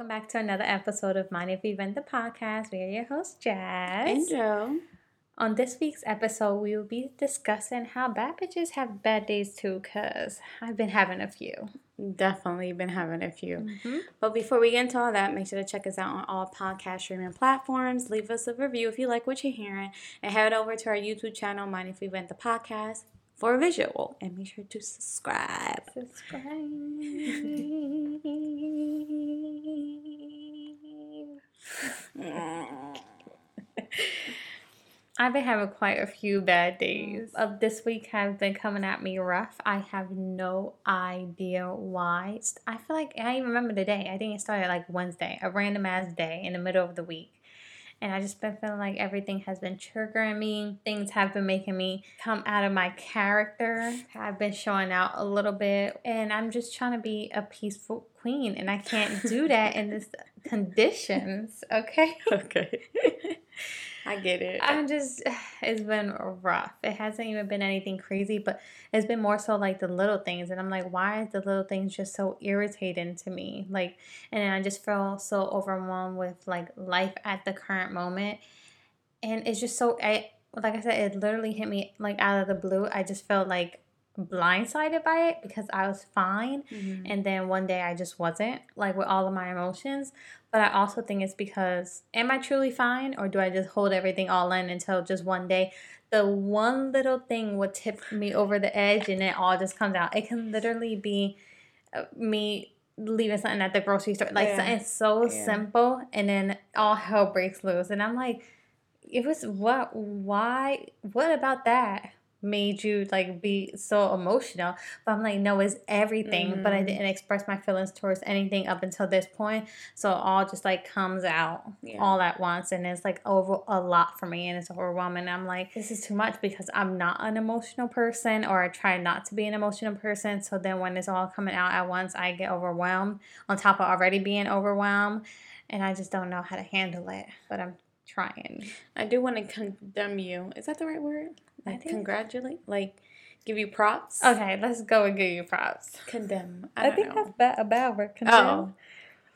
welcome back to another episode of Mind If We Vent the podcast. We are your host, Jazz. And Joe. On this week's episode, we will be discussing how bad bitches have bad days too, because I've been having a few. Definitely been having a few. Mm-hmm. But before we get into all that, make sure to check us out on all podcast streaming platforms. Leave us a review if you like what you're hearing. And head over to our YouTube channel, Mind If We Vent the podcast, for a visual. And make sure to subscribe. Subscribe. I've been having quite a few bad days. Of this week have been coming at me rough. I have no idea why. I feel like I even remember the day. I think it started like Wednesday, a random ass day in the middle of the week. And I just been feeling like everything has been triggering me. Things have been making me come out of my character. I've been showing out a little bit. And I'm just trying to be a peaceful queen. And I can't do that in this conditions. Okay. Okay. I get it. I'm just, it's been rough. It hasn't even been anything crazy, but it's been more so like the little things. And I'm like, why is the little things just so irritating to me? Like, and I just feel so overwhelmed with like life at the current moment. And it's just so, I, like I said, it literally hit me like out of the blue. I just felt like blindsided by it because I was fine. Mm-hmm. And then one day I just wasn't, like with all of my emotions. But I also think it's because, am I truly fine? Or do I just hold everything all in until just one day the one little thing would tip me over the edge and it all just comes out? It can literally be uh, me leaving something at the grocery store. Like, yeah. something so yeah. simple. And then all hell breaks loose. And I'm like, it was what, why, what about that? Made you like be so emotional but i'm like no it's everything mm-hmm. but i mm-hmm. didn't express my feelings towards anything up until this point so all just like comes out yeah. all at once and it's like over a lot for me and it's overwhelming i'm like this is too much because i'm not an emotional person or i try not to be an emotional person so then when it's all coming out at once i get overwhelmed on top of already being overwhelmed and i just don't know how to handle it but i'm trying i do want to condemn you is that the right word like congratulate, like give you props. Okay, let's go and give you props. Condemn. I, I think know. that's bad, a bad word. Condemn. Oh,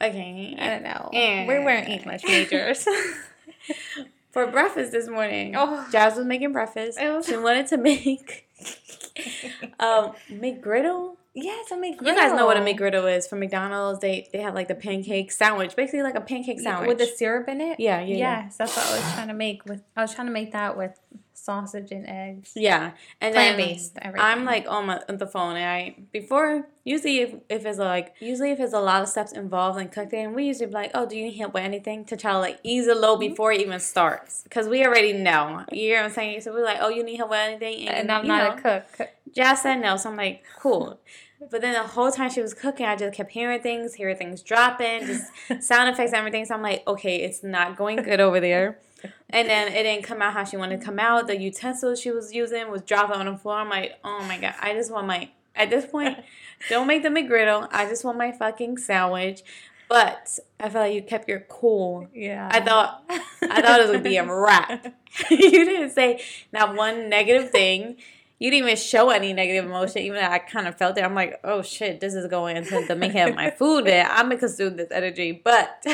okay. I don't know. And We're wearing English majors. For breakfast this morning, oh. Jazz was making breakfast. Was- she wanted to make um McGriddle. Yes, a McGriddle. You guys know what a McGriddle is from McDonald's. They they have like the pancake sandwich, basically like a pancake sandwich with the syrup in it. Yeah, yeah. Yes, that's what I was trying to make with. I was trying to make that with sausage and eggs. Yeah, and plant based. I'm like on my on the phone, and I before usually if if it's like usually if there's a lot of steps involved in cooking, we usually be like, oh, do you need help with anything to try to like ease the load mm-hmm. before it even starts because we already know. You know what I'm saying? So we're like, oh, you need help with anything, and, and I'm not know, a cook. Jazz said no, so I'm like, cool. But then the whole time she was cooking, I just kept hearing things, hearing things dropping, just sound effects, everything. So I'm like, okay, it's not going good over there. And then it didn't come out how she wanted to come out. The utensils she was using was dropping on the floor. I'm like, oh my god, I just want my. At this point, don't make the McGriddle. I just want my fucking sandwich. But I felt like you kept your cool. Yeah. I thought I thought it was gonna be a wrap. you didn't say not one negative thing you didn't even show any negative emotion, even though I kind of felt it. I'm like, oh shit, this is going into the making of my food. And I'm gonna consume this energy, but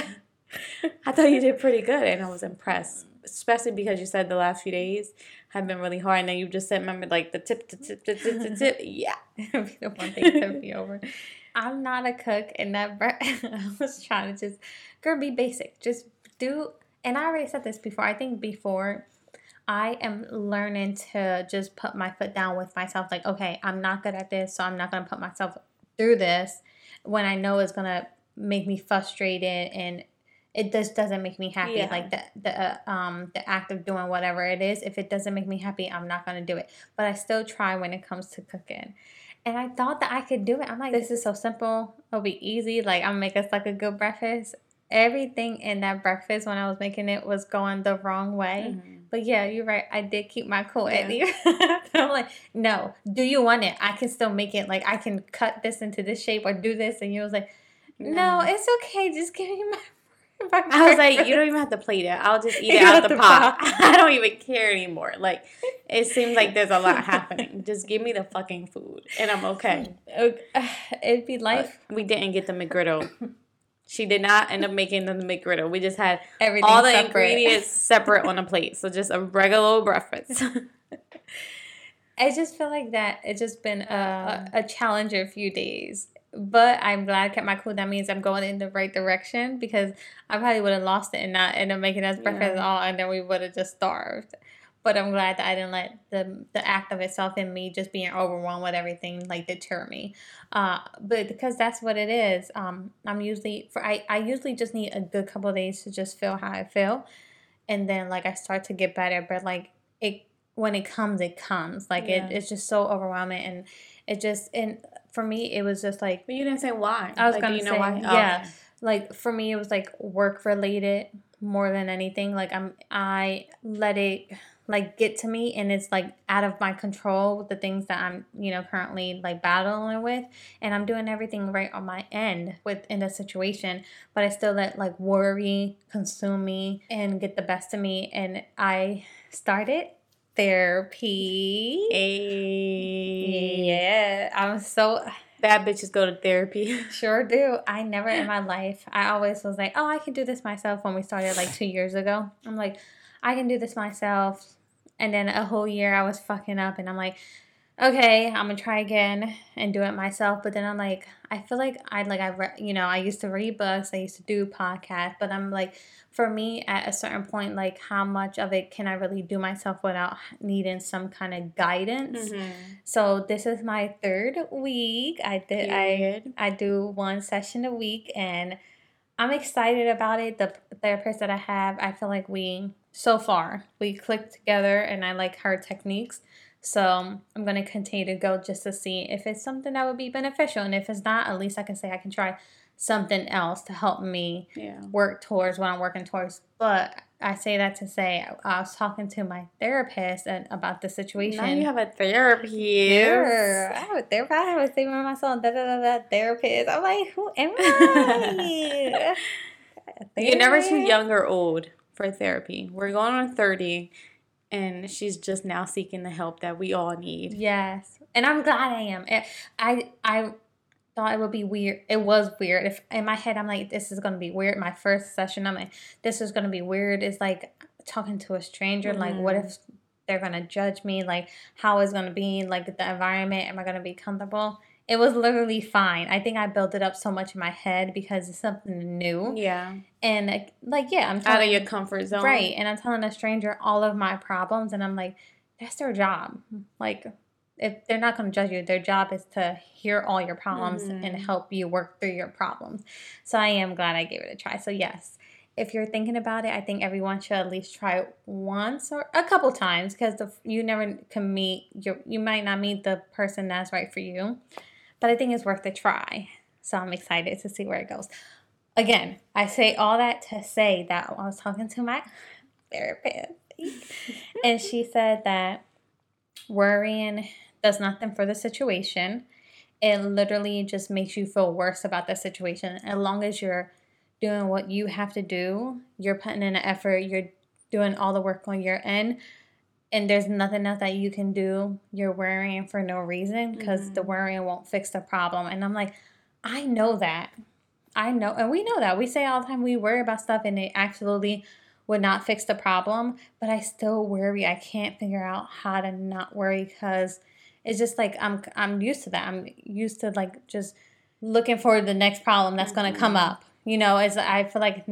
I thought you did pretty good, and I was impressed, especially because you said the last few days have been really hard, and then you just said, remember, like the tip, tip, tip, tip, tip, tip, tip. yeah, the one thing tip me over. I'm not a cook, and that I was trying to just, girl, be basic, just do. And I already said this before. I think before I am learning to just put my foot down with myself. Like, okay, I'm not good at this, so I'm not going to put myself through this when I know it's going to make me frustrated and it just doesn't make me happy. Yeah. Like the the uh, um the act of doing whatever it is, if it doesn't make me happy, I'm not gonna do it. But I still try when it comes to cooking. And I thought that I could do it. I'm like, this is so simple. It'll be easy. Like I'm gonna make us like a good breakfast. Everything in that breakfast when I was making it was going the wrong way. Mm-hmm. But yeah, you're right. I did keep my cool yeah. at I'm like, no, do you want it? I can still make it. Like I can cut this into this shape or do this. And you was like, no, no it's okay. Just give me my. I was like, you don't even have to plate it. I'll just eat it out the, the pot. pot. I don't even care anymore. Like, it seems like there's a lot happening. Just give me the fucking food, and I'm okay. It'd be life. But we didn't get the McGriddle She did not end up making the McGriddle. We just had Everything all the separate. ingredients separate on a plate. So just a regular breakfast. I just feel like that it's just been a, a, a challenge a few days. But I'm glad I kept my cool. That means I'm going in the right direction because I probably would have lost it and not end up making us breakfast at all, and then we would have just starved. But I'm glad that I didn't let the the act of itself and me just being overwhelmed with everything like deter me. Uh, but because that's what it is. Um, I'm usually for I, I usually just need a good couple of days to just feel how I feel, and then like I start to get better. But like it when it comes, it comes. Like Yeah. it, it's just so overwhelming, and it just and for me it was just like but you didn't say why. I was Like, gonna you know say, why? Oh, yeah. like for me it was like work related more than anything like i'm i let it like get to me and it's like out of my control with the things that i'm you know currently like battling with and i'm doing everything right on my end with in the situation but i still let like worry consume me and get the best of me and i started therapy Hey. yeah i'm so Bad bitches go to therapy. Sure do. I never in my life, I always was like, oh, I can do this myself when we started like two years ago. I'm like, I can do this myself. And then a whole year I was fucking up and I'm like, okay, I'm gonna try again and do it myself. But then I'm like, I feel like I like I re- you know I used to read books, I used to do podcasts, but I'm like, for me at a certain point, like how much of it can I really do myself without needing some kind of guidance? Mm-hmm. So this is my third week. I did I I do one session a week and I'm excited about it. The therapist that I have, I feel like we so far we clicked together and I like her techniques. So I'm gonna continue to go just to see if it's something that would be beneficial. And if it's not, at least I can say I can try something else to help me Yeah. work towards what I'm working towards. But I say that to say I was talking to my therapist and about the situation. Now you have a therapist. Yeah, I have a therapist. I have a statement on my song. Da da da da. Therapist. I'm like, who am I? You're never too young or old for therapy. We're going on 30, and she's just now seeking the help that we all need. Yes, and I'm glad I am. Eh, I I thought it would be weird. It was weird. If in my head I'm like, this is gonna be weird. My first session, I'm like, this is gonna be weird. It's like talking to a stranger. Like, what Mhm. if they're gonna judge me? Like, how is gonna be like the environment? Am I gonna be comfortable? It was literally fine. I think I built it up so much in my head because it's something new. Yeah. And like, yeah, I'm Out of your comfort zone. Right. And I'm telling a stranger all of my problems, and I'm like, that's their job. Like, if they're not going to judge you, their job is to hear all your problems and Mhm. help you work through your problems. So I am glad I gave it a try. So, yes, if you're thinking about it, I think everyone should at least try it once or a couple times because you never can meet your, you might not meet the person that's right for you. But I think it's worth a try. So I'm excited to see where it goes. Again, I say all that to say that I was talking to my therapist, and she said that worrying does nothing for the situation. It literally just makes you feel worse about the situation. As long as you're doing what you have to do, you're putting in an effort, you're doing all the work on your end, and there's nothing else that you can do, you're worrying for no reason because the Mhm. worrying won't fix the problem. And I'm like, I know that. I know, and we know that. We say all the time we worry about stuff and it absolutely would not fix the problem, but I still worry. I can't figure out how to not worry because it's just like I'm I'm used to that. I'm used to like just looking for the next problem that's going to come up. You know, as I feel like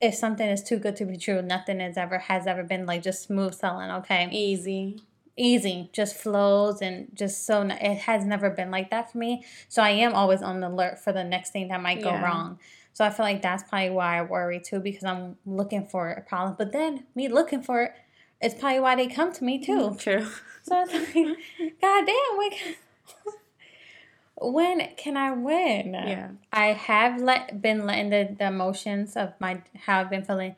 if something is too good to be true, nothing is ever has ever been like just smooth sailing. Okay, Easy. easy, just flows and just so n- it has never been like that for me. So I am always on the alert for the next thing that might go Yeah. wrong. So I feel like that's probably why I worry too because I'm looking for a problem. But then me looking for it, it is probably why they come to me too. Mm, true. So it's like, God damn, can, when can I win? Yeah. I have let been letting the, the emotions of my how I've been feeling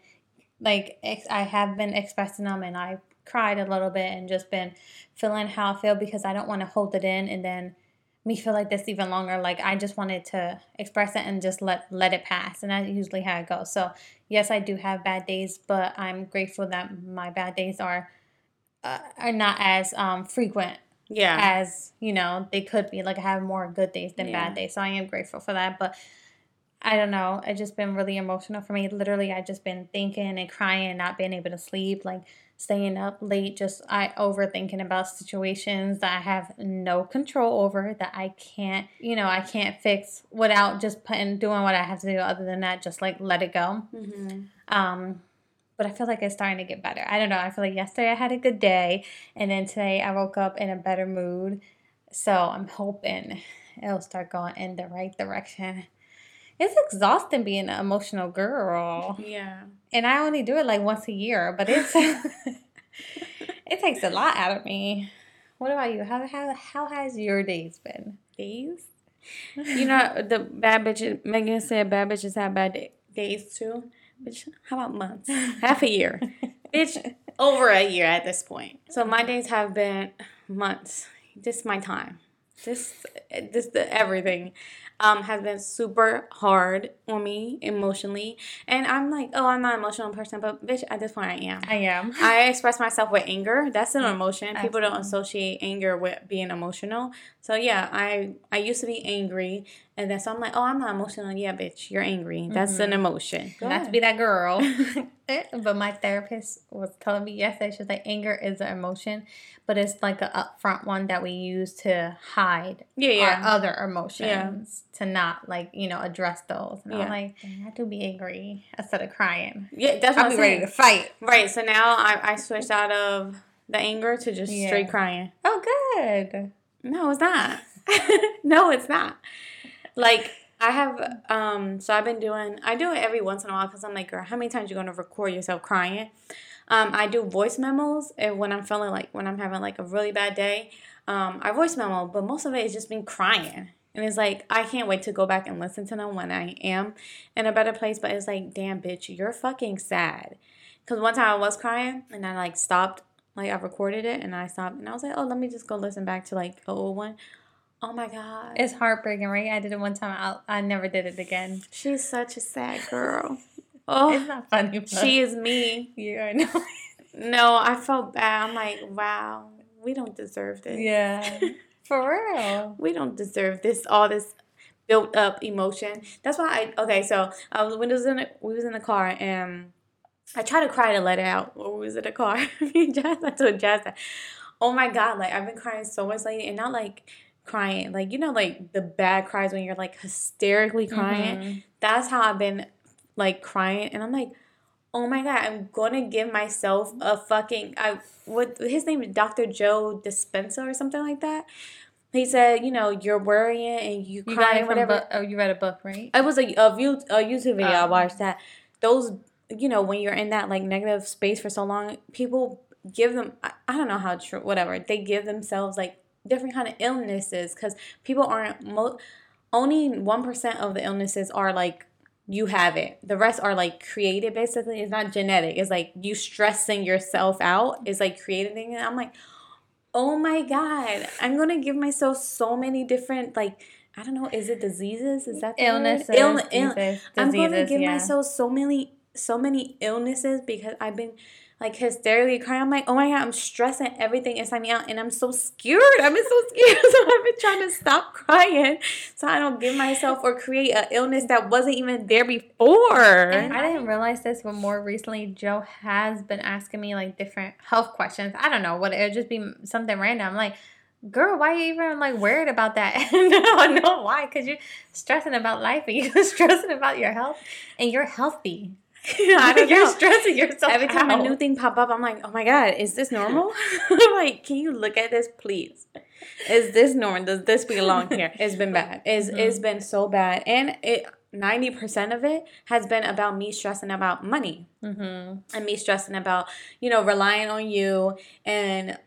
like ex, I have been expressing them and I cried a little bit and just been feeling how I feel because I don't want to hold it in and then me feel like this even longer like I just wanted to express it and just let let it pass and that's usually how it goes so yes I do have bad days but I'm grateful that my bad days are uh, are not as um frequent Yeah. as you know they could be like i have more good days than Yeah. bad days so i am grateful for that but I don't know. It's just been really emotional for me. Literally, I just been thinking and crying, not being able to sleep, like staying up late, just I overthinking about situations that I have no control over, that I can't, you know, I can't fix without just putting doing what I have to do. Other than that, just like let it go. Mm-hmm. Um, but I feel like it's starting to get better. I don't know. I feel like yesterday I had a good day, and then today I woke up in a better mood. So I'm hoping it'll start going in the right direction it's exhausting being an emotional girl. Yeah. And I only do it like once a year, but it's it takes a lot out of me. What about you? How how how has your days been? Days? You know the bad bitches. Megan said bad bitches have bad day, days too. Bitch, how about months? Half a year. Bitch, over a year at this point. So my days have been months. This is my time. This this the everything um, has been super hard on me emotionally. And I'm like, oh, I'm not an emotional person, but bitch, at this point, I am. I am. I express myself with anger. That's an emotion. Absolutely. People don't associate anger with being emotional. So yeah, I I used to be angry, and then so I'm like, oh, I'm not emotional. Yeah, bitch, you're angry. That's mm-hmm. an emotion. Go not ahead. to be that girl. but my therapist was telling me yesterday, she was like, anger is an emotion, but it's like an upfront one that we use to hide yeah, yeah. our other emotions yeah. to not like you know address those. And yeah. I'm like, I have to be angry instead of crying. Yeah, that's what I'll I'm be ready to fight. Right. So now I, I switched out of the anger to just straight crying. Oh, good. No, it's not. no, it's not. Like I have, um, so I've been doing. I do it every once in a while because I'm like, girl, how many times you gonna record yourself crying? Um, I do voice memos and when I'm feeling like when I'm having like a really bad day. Um, I voice memo, but most of it is just me crying. And it's like I can't wait to go back and listen to them when I am in a better place. But it's like, damn, bitch, you're fucking sad. Because one time I was crying and I like stopped, like I recorded it and I stopped and I was like, oh, let me just go listen back to like a old one. Oh my god, it's heartbreaking, right? I did it one time. I I never did it again. She's such a sad girl. Oh, it's not funny. She is me. Yeah, I know. no, I felt bad. I'm like, wow, we don't deserve this. Yeah, for real. we don't deserve this. All this built up emotion. That's why I okay. So I was when was in the, we was in the car and I tried to cry to let it out. We was it a car, Jazz, I told Jazz that. Oh my god, like I've been crying so much lately, and not like crying, like you know, like the bad cries when you're like hysterically crying. Mm-hmm. That's how I've been like crying and I'm like, oh my god, I'm gonna give myself a fucking I what his name is Dr. Joe Dispenza or something like that. He said, you know, you're worrying and you, you crying, whatever. oh, you read a book, right? It was a, a, view, a YouTube video I oh. watched that. Those, you know, when you're in that like negative space for so long, people give them, I, I don't know how true, whatever, they give themselves like different kind of illnesses because people aren't, mo- only 1% of the illnesses are like you have it. The rest are like created basically. It's not genetic. It's like you stressing yourself out is like creating it. I'm like, oh my God. I'm gonna give myself so many different like I don't know, is it diseases? Is that illnesses? Ill- Ill- diseases, I'm gonna give yeah. myself so many so many illnesses because I've been like hysterically crying. I'm like, oh my god, I'm stressing everything inside me out, and I'm so scared. Been so scared, so I've been trying to stop crying so I don't give myself or create an illness that wasn't even there before. And I didn't realize this, but more recently, Joe has been asking me like different health questions. I don't know what it would just be something random. I'm like girl, why are you even like worried about that? no, no, why? Because you're stressing about life and you're stressing about your health and you're healthy. I don't You're know. stressing yourself. Every time out. a new thing pop up, I'm like, oh my god, is this normal? Like, can you look at this, please? Is this normal? Does this belong here? It's been bad. It's mm-hmm. it's been so bad, and it. 90% of it has been about me stressing about money mm-hmm. and me stressing about you know relying on you and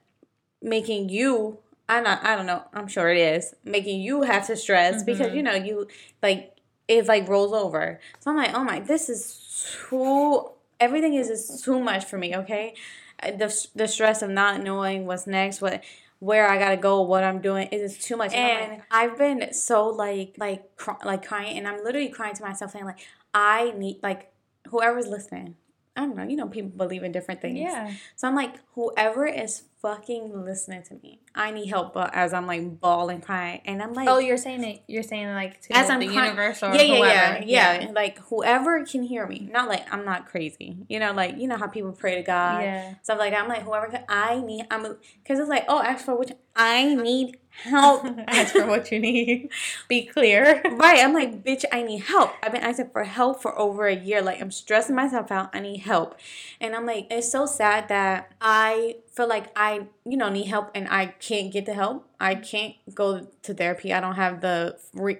making you I not I don't know I'm sure it is making you have to stress mm-hmm. because you know you like it like rolls over so I'm like oh my this is too everything is just too much for me okay uh, the, the stress of not knowing what's next what where I gotta go, what I'm doing, it is too much. And I've been so like like cry, like crying, and I'm literally crying to myself, saying like I need like whoever's listening. I don't know, you know, people believe in different things. Yeah. So I'm like, whoever is fucking listening to me. I need help, but as I'm like bawling, crying, and I'm like, oh, you're saying it. You're saying like to as the I'm universe or yeah, yeah, whoever. yeah, yeah, Like whoever can hear me. Not like I'm not crazy. You know, like you know how people pray to God, Yeah. stuff like that. I'm like whoever can, I need. I'm because it's like oh, ask for which I need help. Ask for what you need. Be clear. right. I'm like, bitch, I need help. I've been asking for help for over a year. Like, I'm stressing myself out. I need help. And I'm like, it's so sad that I feel like I, you know, need help and I can't get the help. I can't go to therapy. I don't have the,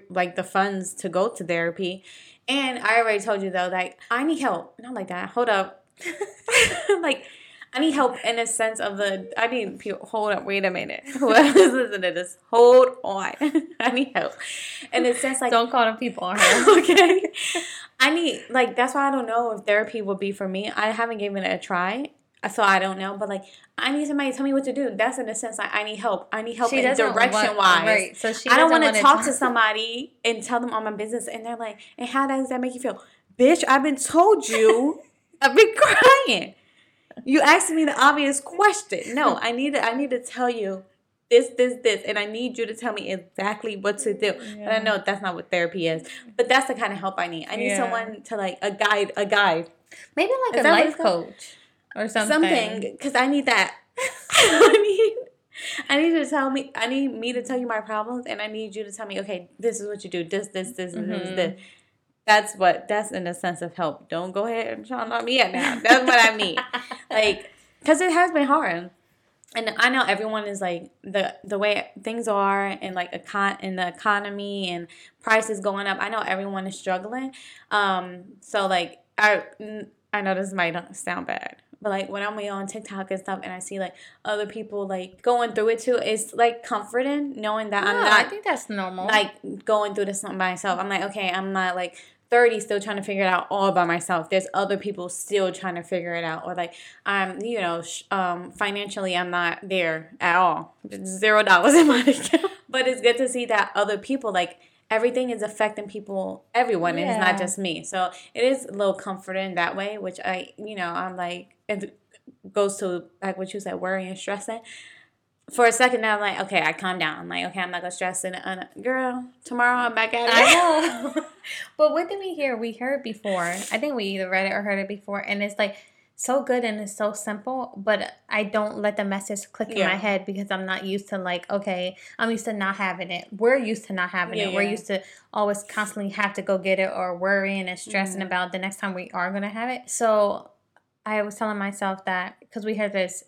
like, the funds to go to therapy. And I already told you, though, like, I need help. Not like, that, hold up. like, I need help in a sense of the. I need people. Hold up, wait a minute. Whoever's listening to this, hold on. I need help. In a sense, like Don't call the people on her. okay. I need like that's why I don't know if therapy will be for me. I haven't given it a try, so I don't know. But like, I need somebody to tell me what to do. That's in a sense like I need help. I need help She in direction want- wise. right, so she I don't want to talk to somebody and tell them all my business, and they're like, "And how does that make you feel, bitch? I've been told you. I've been crying. You asked me the obvious question. No, I need to. I need to tell you." This, this, this, and I need you to tell me exactly what to do. And I know that's not what therapy is, but that's the kind of help I need. I need Yeah. someone to like a guide, a guide, Maybe like Is a life coach or something. something, because I need that. I need, I need to tell me. I need me to tell you my problems, and I need you to tell me, okay, this is what you do. This, this, this, and this, this. Mm-hmm. That's what. That's in a sense of help. Don't go ahead and try on me yet now. That's what I mean. like, because it has been hard. And I know everyone is like the the way things are and like econ in the economy and prices going up. I know everyone is struggling. Um, so like I I know this might not sound bad, but like when I'm on TikTok and stuff and I see like other people like going through it too, it's like comforting knowing that I'm No, I think that's normal. like going through this by myself. I'm like, okay, I'm not like 30 still trying to figure it out all by myself. There's other people still trying to figure it out. Or like I'm, you know, sh- um, financially I'm not there at all. Zero dollars in my account. But it's good to see that other people like everything is affecting people, everyone, and it's not just me. So it is a little comforting that way, which I, you know, I'm like, it goes to like what you said, worry and stressing for a second now, I'm like, okay, I calm down. I'm like, okay, I'm not gonna stress it. Uh, girl, tomorrow I'm back at it. I know. but what did we hear? We heard before. I think we either read it or heard it before. And it's like so good and it's so simple, but I don't let the message click in my head because I'm not used to like, okay, I'm used to not having it. We're used to not having Yeah, it. We're yeah. used to always constantly have to go get it or worrying and stressing Mhm. about the next time we are gonna have it. So I was telling myself that because we heard this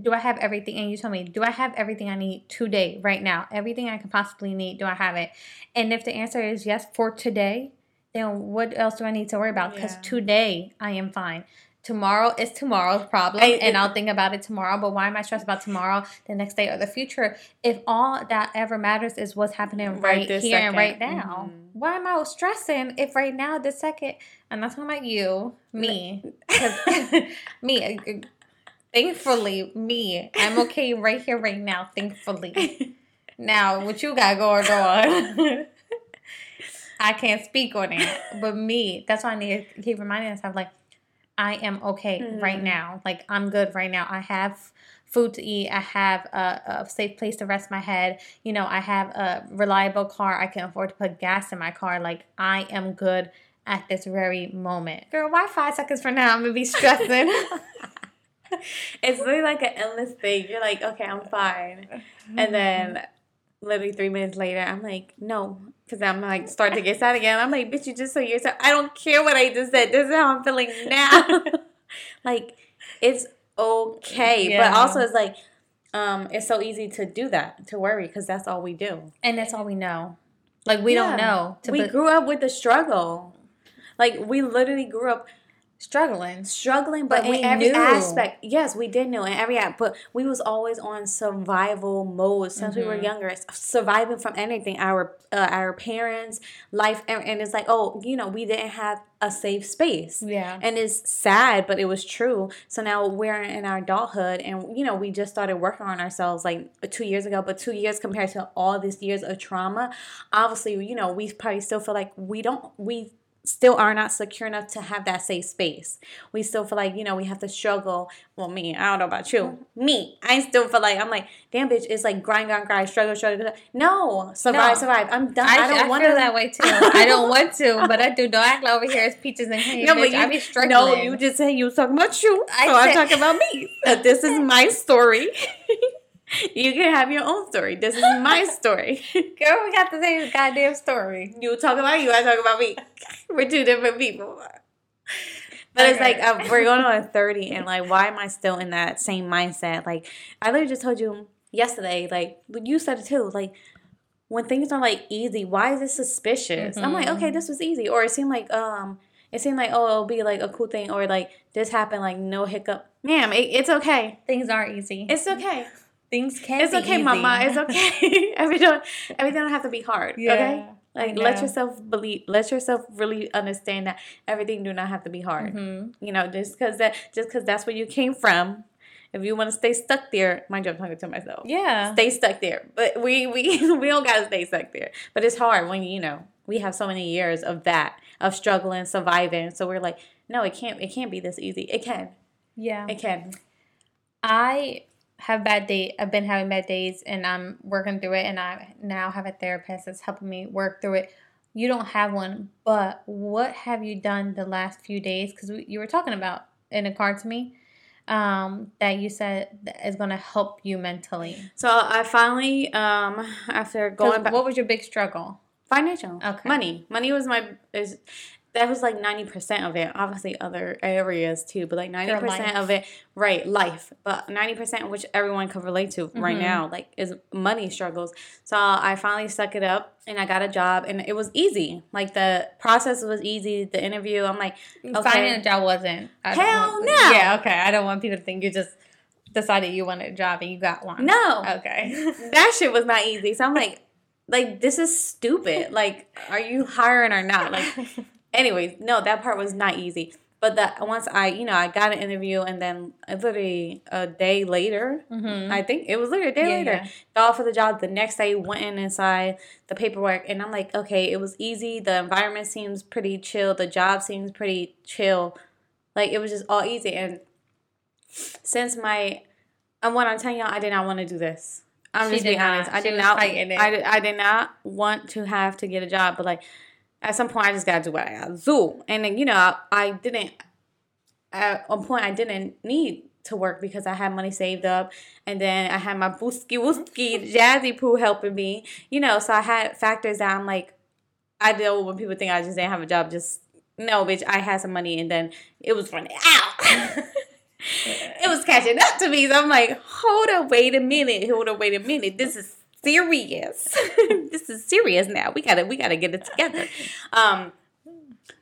do I have everything? And you told me, do I have everything I need today, right now? Everything I can possibly need, do I have it? And if the answer is yes for today, then what else do I need to worry about? Because Yeah. today I am fine. Tomorrow is tomorrow's problem, I- and I'll think about it tomorrow. But why am I stressed about tomorrow, the next day, or the future? If all that ever matters is what's happening Right right, here and right second. now, Mhm. why am I stressing if right now, this second, I'm not talking about you, me, me. Thankfully, me, I'm okay right here, right now. Thankfully. Now, what you got going on? I can't speak on it, but me, that's why I need to keep reminding myself, like, I am okay right Mhm. now. Like, I'm good right now. I have food to eat. I have a, a safe place to rest my head. You know, I have a reliable car. I can afford to put gas in my car. Like, I am good at this very moment. Girl, why five seconds from now I'm gonna be stressing? it's really like an endless thing. You're like, okay, I'm fine. And then literally three minutes later, I'm like, no. Because I'm like, starting to get sad again. I'm like, bitch, you just said yourself. I don't care what I just said. This is how I'm feeling now. like, it's okay. But also, it's like, um, it's so easy to do that, to worry, because that's all we do. and that's all we know. Like, we don't know. To we be grew up with the struggle. Like, we literally grew up struggling. struggling, but, But in we every knew. aspect. Yes, we did know in every act, but we was always on survival mode since we were Mhm. younger, surviving from anything. Our uh, our parents' life, and, and it's like, oh, you know, we didn't have a safe space. Yeah. And it's sad, but it was true. So now we're in our adulthood, and you know, we just started working on ourselves like two years ago. But two years compared to all these years of trauma, obviously, you know, we probably still feel like we don't we still are not secure enough to have that safe space. We still feel like, you know, we have to struggle. Well, me, I don't know about you. Mm-hmm. Me, I still feel like I'm like, damn bitch, it's like grind, grind, grind, struggle, struggle. No, survive, No. survive. I'm done. I, I, don't I want feel to that way too. I don't want to, but I do. Don't act like over here it's peaches and cream. No, bitch. but you, I be struggling. no, you just said you was talking about you. I so I'm talking about me. This is my story. you can have your own story. This is my story. Girl, we got the same goddamn story. You talk about you, I talk about me. We're two different people. But it's like Okay. uh, we're going on 30 and like why am I still in that same mindset? Like I literally just told you yesterday, like you said it too, like when things are like easy, why is it suspicious? I'm like, okay, this was easy. Or it seemed like um it seemed like oh it'll be like a cool thing or like this happened like no hiccup. Ma'am, it, it's okay. Things are easy. It's okay. Things can It's be okay, easy. mama. It's okay. everything everything don't have to be hard. Yeah. Okay? Like I let yourself believe let yourself really understand that everything do not have to be hard. Mhm. You know, just cause that just cause that's where you came from. If you want to stay stuck there, mind you, I'm talking to myself. Yeah. Stay stuck there. But we we we don't gotta stay stuck there. But it's hard when you know, we have so many years of that, of struggling, surviving. So we're like, no, it can't it can't be this easy. It can. Yeah. It can. I have bad day. I've been having bad days, and I'm working through it. And I now have a therapist that's helping me work through it. You don't have one, but what have you done the last few days? Because you were talking about in a card to me um, that you said that is going to help you mentally. So I finally, um, after going back what was your big struggle? Financial. Okay. Money. Money was my is that was like ninety percent of it. Obviously other areas too, but like ninety percent of it, right, life. But ninety percent which everyone can relate to right Mhm. now, like is money struggles. So I finally stuck it up and I got a job and it was easy. Like the process was easy, the interview, I'm like, Okay. Finding a job wasn't. I Hell want- no. Yeah, okay. I don't want people to think you just decided you wanted a job and you got one. No. Okay. that shit was not easy. So I'm like, like this is stupid. Like, are you hiring or not? Like anyways, no, that part was not easy. But that once I, you know, I got an interview and then literally a day later, hmm I think it was literally a day Yeah, later, yeah. got offered the job. The next day, went in inside the paperwork, and I'm like, okay, it was easy. The environment seems pretty chill. The job seems pretty chill. Like it was just all easy. And since my, and what I'm telling y'all, I did not want to do this. I'm She just being honest. not. I She did not. it. I did, I did not want to have to get a job, but like at some point, I just gotta do what I gotta do. And then you know, I, didn't. At a point, I didn't need to work because I had money saved up, and then I had my booski wooski jazzy poo helping me. You know, so I had factors that I'm like, I know when people think I just didn't have a job, just no, bitch. I had some money, and then it was running out. it was catching up to me. So I'm like, hold up, wait a minute, hold up, wait a minute. This is serious. this is serious now. We gotta we gotta get it together. Um,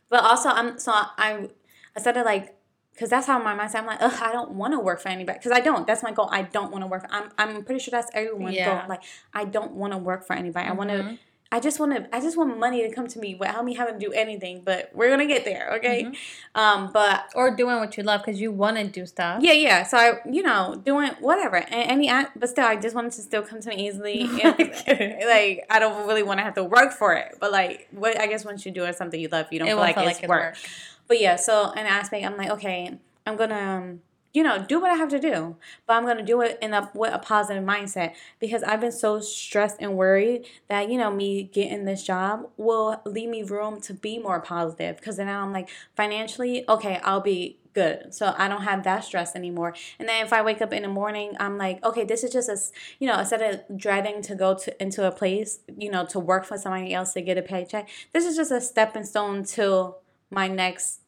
but also I'm so I I started like because that's how my mindset. I'm like, ugh, I don't want to work for anybody because I don't. That's my goal. I don't want to work. For, I'm I'm pretty sure that's everyone's Yeah. goal. Like I don't want to work for anybody. I want to. I just want to. I just want money to come to me without me having to do anything. But we're gonna get there, okay? Mm-hmm. Um, but Or doing what you love because you want to do stuff. yeah, yeah. So I, you know, doing whatever, and any, but still, I just wanted to still come to me easily. Like I don't really want to have to work for it, but like, what I guess once you do something you love, you don't It feel like, feel it's, like it's work. work. But yeah, so an aspect, I'm like, okay, I'm gonna, um, you know, do what I have to do, but I'm gonna do it in a with a positive mindset because I've been so stressed and worried that you know me getting this job will leave me room to be more positive because now I'm like financially, okay, I'll be good, so I don't have that stress anymore. And then if I wake up in the morning, I'm like, okay, this is just a, you know, instead of dreading to go to into a place, you know, to work for somebody else to get a paycheck, this is just a stepping stone to my next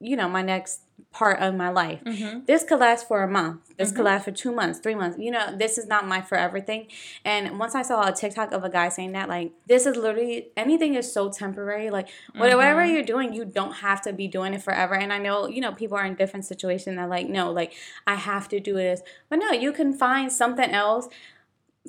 you know my next part of my life. Mhm. this could last for a month. This Mhm. could last for two months three months. You know this is not my forever thing and once i saw a tiktok of a guy saying that like this is literally anything is so temporary. Like what- whatever you're doing you don't have to be doing it forever. And i know you know people are in different situations that like no like i have to do this. But no you can find something else.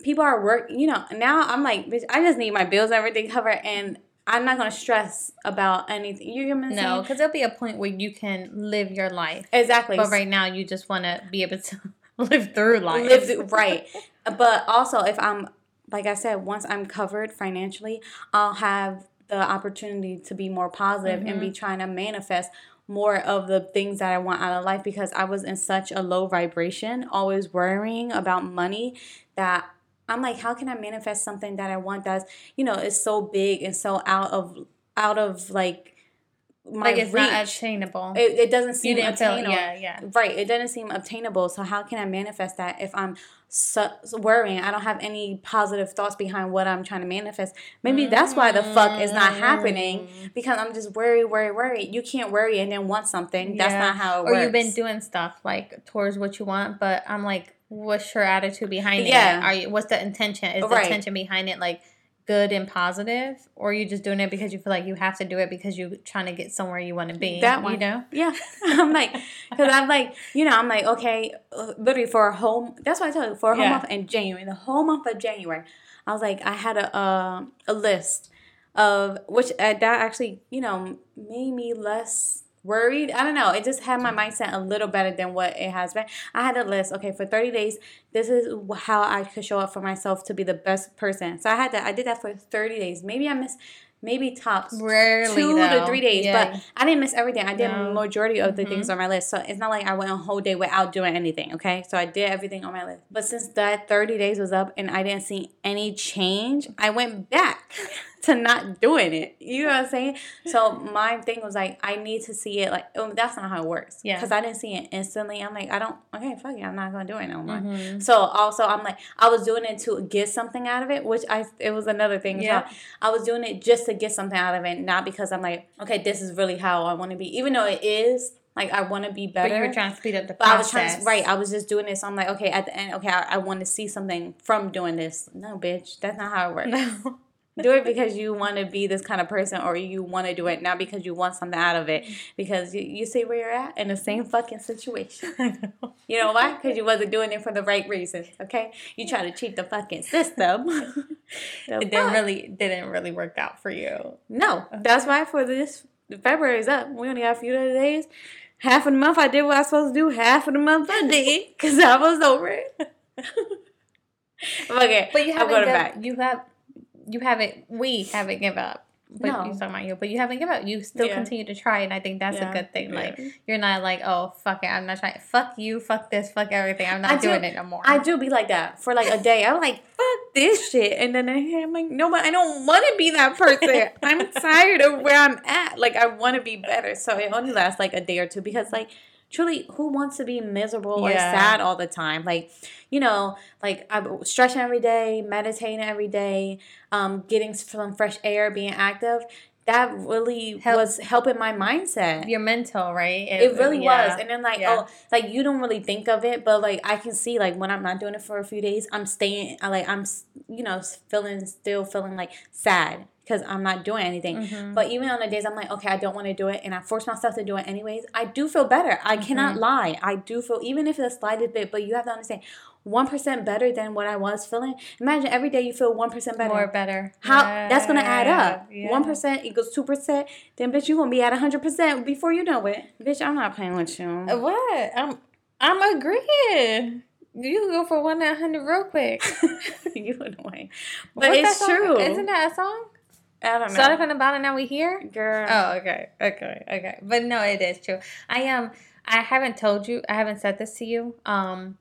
People are work you know now i'm like bitch i just need my bills and everything covered. And i'm not gonna stress about anything. You what I'm No, because there'll be a point where you can live your life. exactly. But right now, you just want to be able to live through life. live th- right. But also if i'm like i said once i'm covered financially i'll have the opportunity to be more positive and be mm-hmm. trying to manifest more of the things that I want out of life because I was in such a low vibration, always worrying about money that I'm like, how can I manifest something that I want that's, you know, is so big and so out of out of like my like it's reach. not attainable. it, it doesn't you seem didn't feel, attainable. yeah, yeah. Right. It doesn't seem obtainable. So how can I manifest that if I'm so, worrying? I don't have any positive thoughts behind what I'm trying to manifest. Maybe that's why the fuck is not happening Mm. because I'm just worried, worried, worried. You can't worry and then want something. That's not how it or works. you've been doing stuff like towards what you want, but I'm like, what's your attitude behind Yeah. it? Are you what's the intention? Is the intention behind it like good and positive, or are you just doing it because you feel like you have to do it because you're trying to get somewhere you want to be? That one. you know. Yeah, I'm like, because I'm like, you know, I'm like, okay, uh, literally for a whole. That's why I told you for a whole Yeah. month in January, the whole month of January, I was like, I had a uh, a list of which uh, that actually, you know, made me less worried. I don't know. It just had my mindset a little better than what it has been. I had a list. Okay, for 30 days, this is how I could show up for myself to be the best person. So I had that. I did that for 30 days. Maybe I missed. Maybe tops Rarely, two to three days, Yeah. but I didn't miss everything. I did No. majority of the things mm-hmm. on my list, so it's not like I went a whole day without doing anything. Okay, so I did everything on my list. But since that thirty days was up and I didn't see any change, I went back to not doing it. You know what I'm saying? So my thing was like, I need to see it. Like, oh, that's not how it works. Yeah. Because I didn't see it instantly. I'm like, I don't. Okay, fuck it. I'm not gonna do it no more. Mm-hmm. So also, I'm like, I was doing it to get something out of it, which I it was another thing. Yeah. well. I was doing it just to get something out of it, not because I'm like, okay, this is really how I want to be. Even though it is, like, I want to be better. But you were trying to speed up the But I process. was trying to, right. I was just doing this. I'm like, okay, at the end, okay, I, I want to see something from doing this. No, bitch, that's not how it works. No. Do it because you want to be this kind of person, or you want to do it not because you want something out of it. Because you, you see where you're at in the same fucking situation. You know why? Because you wasn't doing it for the right reasons. Okay, you try to cheat the fucking system. The it didn't fuck? really didn't really work out for you. No, that's why for this February is up. We only have a few other days. Half of the month I did what I was supposed to do. Half of the month I did because I was over it. okay, But you haven't back. you have you haven't we haven't give up. But No. you're talking about you, but you haven't given up. You still Yeah. continue to try, and I think that's Yeah. a good thing. Like Yeah. you're not like, oh fuck it, I'm not trying. Fuck you, fuck this, fuck everything. I'm not I do- doing it no more. I do be like that for like a day. I'm like, fuck this shit. And then I'm like, no, but I don't want to be that person. I'm tired of where I'm at. Like, I want to be better. So it only lasts like a day or two because, like, truly, who wants to be miserable or sad all the time? Like, you know, like I'm stretching every day, meditating every day, um, getting some fresh air, being active. That really Help- was helping my mindset. You're mental, right? It really yeah. was. And then like, Yeah. oh, like you don't really think of it, but like I can see like when I'm not doing it for a few days, I'm staying like I'm you know, feeling still feeling like sad because I'm not doing anything. Mm-hmm. But even on the days I'm like, okay, I don't want to do it and I force myself to do it anyways, I do feel better. I cannot Mm-hmm. lie. I do feel even if it's the slightest bit, but you have to understand 1% better than what I was feeling. Imagine every day you feel 1% better. more better. How that's gonna add up. Yeah. One percent equals two percent. Then bitch, you gonna be at hundred percent before you know it. Bitch, I'm not playing with you. Uh, What? I'm I'm agreeing. You can go for one at hundred real quick. you annoying, but What's it's true. Isn't that a song? I don't know, Started from the bottom, now we here. girl. Oh, okay, okay, okay. But no, it is true. I am. I haven't told you. I haven't said this to you. Um,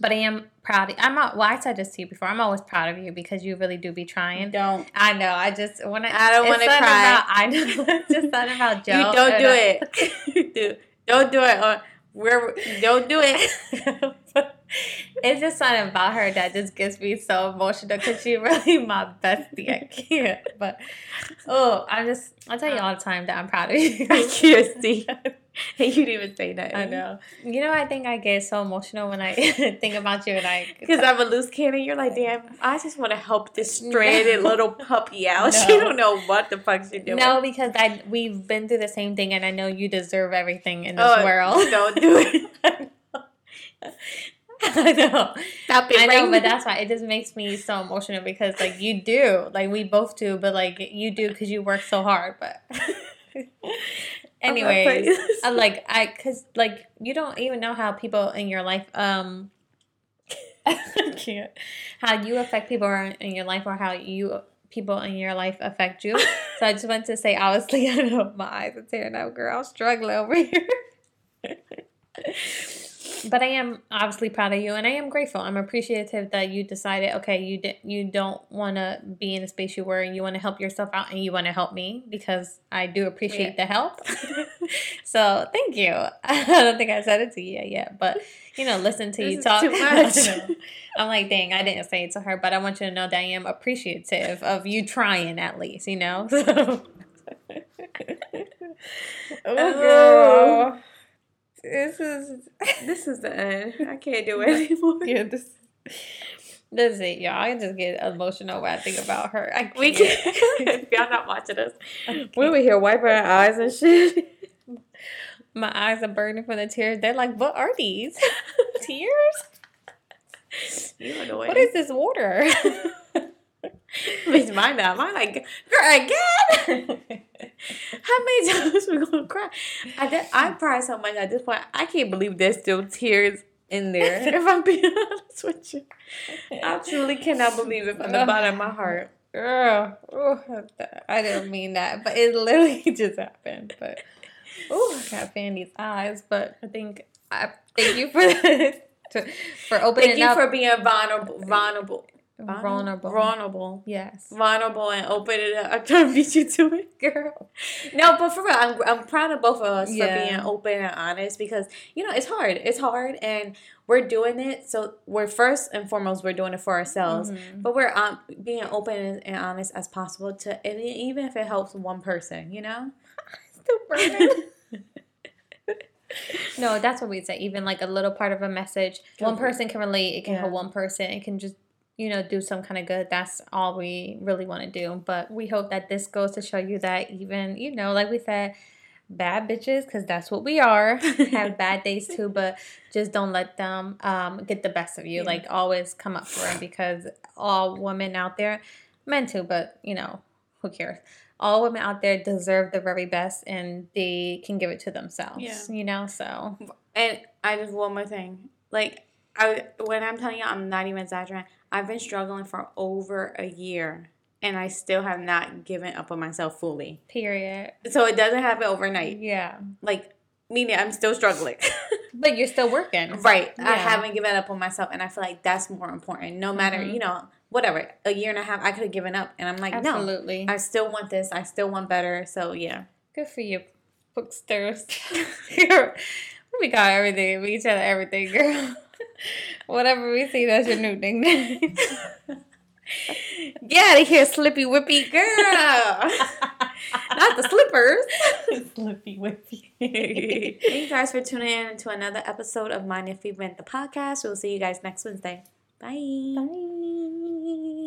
but I am proud. Of, I'm not. Well, I said this to you before. I'm always proud of you because you really do be trying. don't. I know. I just want to. I don't wanna cry. About, I know. Just something about Joe. you don't do it. do don't do it. Or we're don't do it. it's just something about her that just gets me so emotional because she's really my bestie. I can't. But oh, I'm just I tell you all the time that I'm proud of you. I can't see. you didn't even say that. I know. You know, I think I get so emotional when I think about you and I. Because uh, I'm a loose cannon, you're like, damn, I just want to help this stranded little puppy out. She don't know what the fuck she's doing. no, because I we've been through the same thing, and I know you deserve everything in this Oh, world. Don't do it. I know. Stop it. I know, but that's why it just makes me so emotional because like you do, like we both do, but like you do because you work so hard. But anyways, I like I because like you don't even know how people in your life um I can't how you affect people in your life or how you people in your life affect you. so I just want to say, obviously, I don't know my eyes are tearing up, girl. I'm struggling over here. But I am obviously proud of you, and I am grateful. I'm appreciative that you decided, okay, you di- you don't want to be in the space you were, and you want to help yourself out, and you want to help me because I do appreciate yeah. the help. so thank you. I don't think I said it to you yet, but you know, listen to this you talk. Too much. I'm like, dang, I didn't say it to her, but I want you to know that I am appreciative of you trying at least, you know. Oh, oh, girl. This is this is the end. I can't do it anymore. yeah, this this is it, y'all. I just get emotional when I think about her. I can't. We can't. if y'all not watching us, we were here wiping our eyes and shit. My eyes are burning from the tears. They're like, what are these tears? You annoying. What is this water? Bitch, mine not. Mine like, girl, again. How many times we gonna cry? I did, I cry so much at this point. I can't believe there's still tears in there. if I'm being honest with you, I truly cannot believe it from the bottom of my heart. Girl, oh, I didn't mean that, but it literally just happened. But oh, I got Fanny's eyes. But I think I thank you for this. To, for opening. Thank you up. for being vulnerable. Vulnerable vulnerable. Vulnerable. Yes. Vulnerable and open it up. I'm trying to beat you to it, girl. No, but for real, I'm, I'm proud of both of us yeah. for being open and honest because, you know, it's hard. It's hard and we're doing it. So we're first and foremost, we're doing it for ourselves, mm-hmm. but we're um, being open and honest as possible to, even if it helps one person, you know? Still burning. no, that's what we'd say. Even like a little part of a message, one person can relate. It can yeah. help one person. It can just you know, do some kind of good. That's all we really want to do. But we hope that this goes to show you that even, you know, like we said, bad bitches, because that's what we are, have bad days too, but just don't let them um, get the best of you. Yeah. Like, always come up for them because all women out there, men too, but, you know, who cares? All women out there deserve the very best and they can give it to themselves, yeah. you know? So. And I just, one more thing. Like, I, when I'm telling you, I'm not even exaggerating. I've been struggling for over a year and I still have not given up on myself fully. Period. So it doesn't happen overnight. Yeah. Like, meaning I'm still struggling. but you're still working. Right. Yeah. I haven't given up on myself and I feel like that's more important. No matter, mm-hmm. you know, whatever, a year and a half, I could have given up. And I'm like, Absolutely. no. I still want this. I still want better. So, yeah. Good for you, booksters. we got everything. We each other everything, girl. Whatever we see, that's your new nickname. Get out of here, Slippy Whippy girl. Not the slippers. Slippy Whippy. Thank you guys for tuning in to another episode of Mind If We Vent the podcast. We'll see you guys next Wednesday. Bye. Bye.